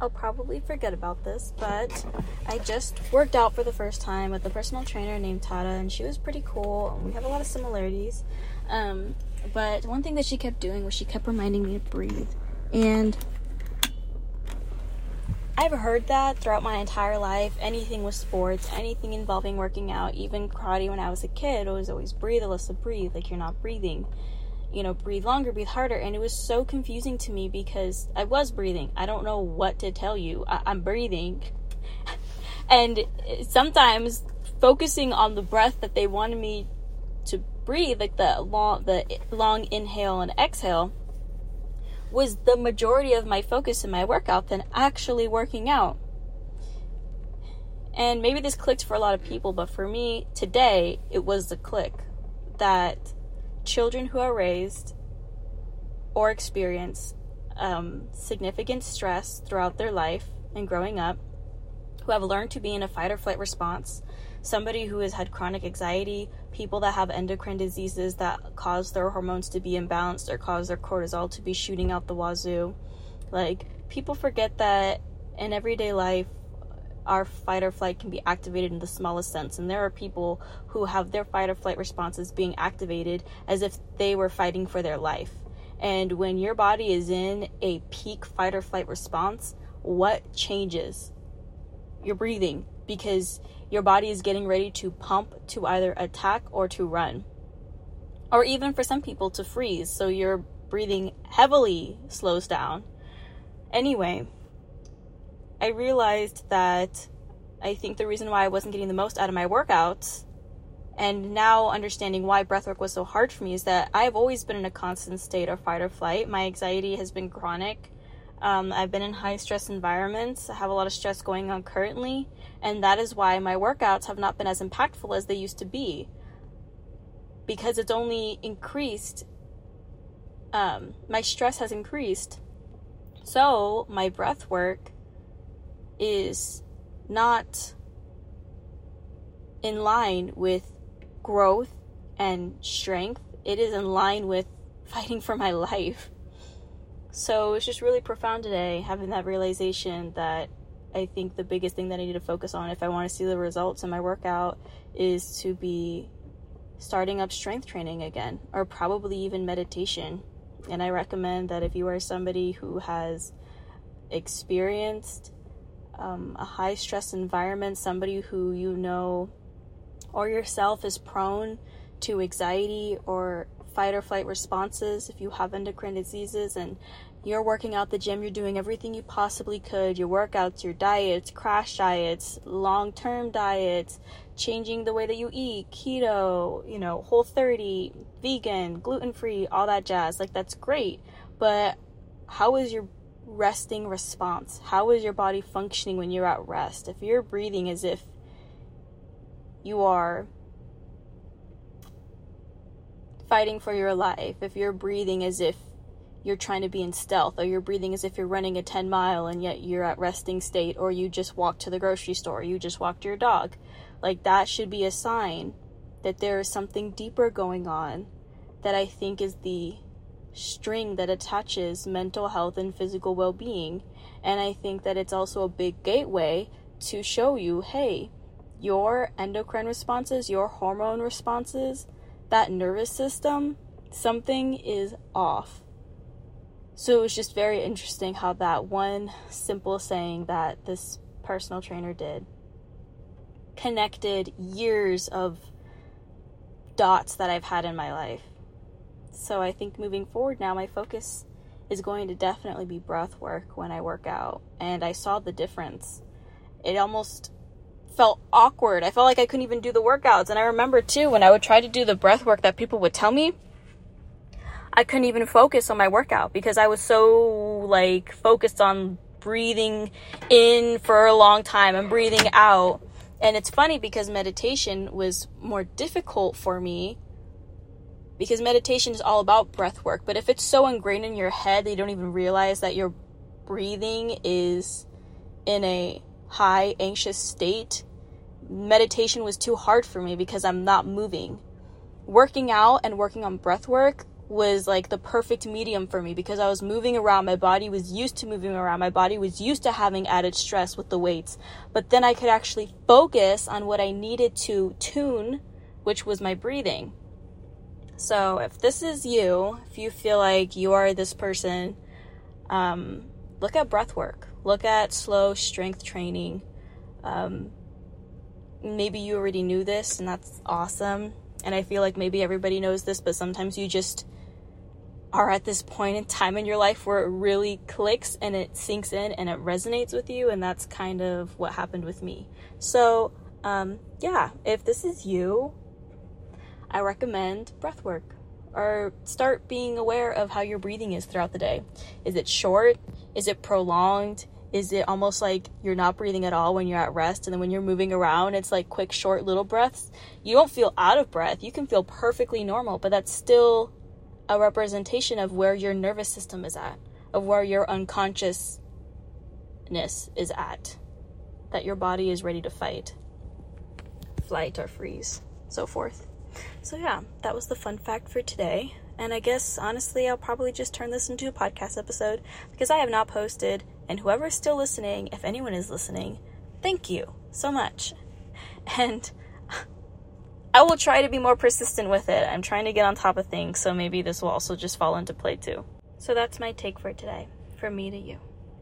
I'll probably forget about this, but I just worked out for the first time with a personal trainer named Tata, and she was pretty cool. We have a lot of similarities. Um, but one thing that she kept doing was she kept reminding me to breathe. And I've heard that throughout my entire life. Anything with sports, anything involving working out, even karate when I was a kid, it was always breathe, Alyssa, breathe. Like you're not breathing you know, breathe longer, breathe harder. And it was so confusing to me because I was breathing. I don't know what to tell you. I- I'm breathing. and sometimes focusing on the breath that they wanted me to breathe, like the long, the long inhale and exhale, was the majority of my focus in my workout than actually working out. And maybe this clicked for a lot of people, but for me today, it was the click that children who are raised or experience um, significant stress throughout their life and growing up, who have learned to be in a fight or flight response, somebody who has had chronic anxiety, people that have endocrine diseases that cause their hormones to be imbalanced or cause their cortisol to be shooting out the wazoo. Like, people forget that in everyday life, our fight or flight can be activated in the smallest sense. And there are people who have their fight or flight responses being activated as if they were fighting for their life. And when your body is in a peak fight or flight response, what changes? Your breathing, because your body is getting ready to pump to either attack or to run. Or even for some people to freeze, so your breathing heavily slows down. Anyway, I realized that I think the reason why I wasn't getting the most out of my workouts and now understanding why breathwork was so hard for me is that I've always been in a constant state of fight or flight. My anxiety has been chronic. Um, I've been in high stress environments. I have a lot of stress going on currently, and that is why my workouts have not been as impactful as they used to be because it's only increased. Um, my stress has increased, so my breath work is not in line with growth and strength. It is in line with fighting for my life. So it's just really profound today having that realization that I think the biggest thing that I need to focus on if I want to see the results in my workout is to be starting up strength training again or probably even meditation. And I recommend that if you are somebody who has experienced um, a high stress environment, somebody who you know or yourself is prone to anxiety or fight or flight responses, if you have endocrine diseases and you're working out the gym, you're doing everything you possibly could your workouts, your diets, crash diets, long term diets, changing the way that you eat, keto, you know, whole 30, vegan, gluten free, all that jazz. Like, that's great. But how is your resting response? How is your body functioning when you're at rest? If you're breathing as if you are fighting for your life, if you're breathing as if you're trying to be in stealth, or you're breathing as if you're running a 10 mile and yet you're at resting state, or you just walked to the grocery store, you just walked your dog, like that should be a sign that there is something deeper going on that I think is the string that attaches mental health and physical well being. And I think that it's also a big gateway to show you hey, your endocrine responses, your hormone responses, that nervous system, something is off. So it was just very interesting how that one simple saying that this personal trainer did connected years of dots that I've had in my life. So I think moving forward now, my focus is going to definitely be breath work when I work out. And I saw the difference. It almost felt awkward. I felt like I couldn't even do the workouts. And I remember too, when I would try to do the breath work that people would tell me, I couldn't even focus on my workout because I was so like focused on breathing in for a long time and breathing out. And it's funny because meditation was more difficult for me because meditation is all about breath work. But if it's so ingrained in your head that you don't even realize that your breathing is in a high anxious state, meditation was too hard for me because I'm not moving. Working out and working on breath work was like the perfect medium for me because I was moving around. My body was used to moving around. My body was used to having added stress with the weights. But then I could actually focus on what I needed to tune, which was my breathing. So if this is you, if you feel like you are this person, um, look at breath work, look at slow strength training. Um, maybe you already knew this, and that's awesome. And I feel like maybe everybody knows this, but sometimes you just are at this point in time in your life where it really clicks and it sinks in and it resonates with you. And that's kind of what happened with me. So, um, yeah, if this is you, I recommend breath work or start being aware of how your breathing is throughout the day. Is it short? Is it prolonged? Is it almost like you're not breathing at all when you're at rest? And then when you're moving around, it's like quick, short, little breaths. You don't feel out of breath. You can feel perfectly normal, but that's still a representation of where your nervous system is at, of where your unconsciousness is at, that your body is ready to fight, flight, or freeze, so forth. So, yeah, that was the fun fact for today. And I guess honestly, I'll probably just turn this into a podcast episode because I have not posted. And whoever's still listening, if anyone is listening, thank you so much. And I will try to be more persistent with it. I'm trying to get on top of things, so maybe this will also just fall into play too. So that's my take for today, from me to you.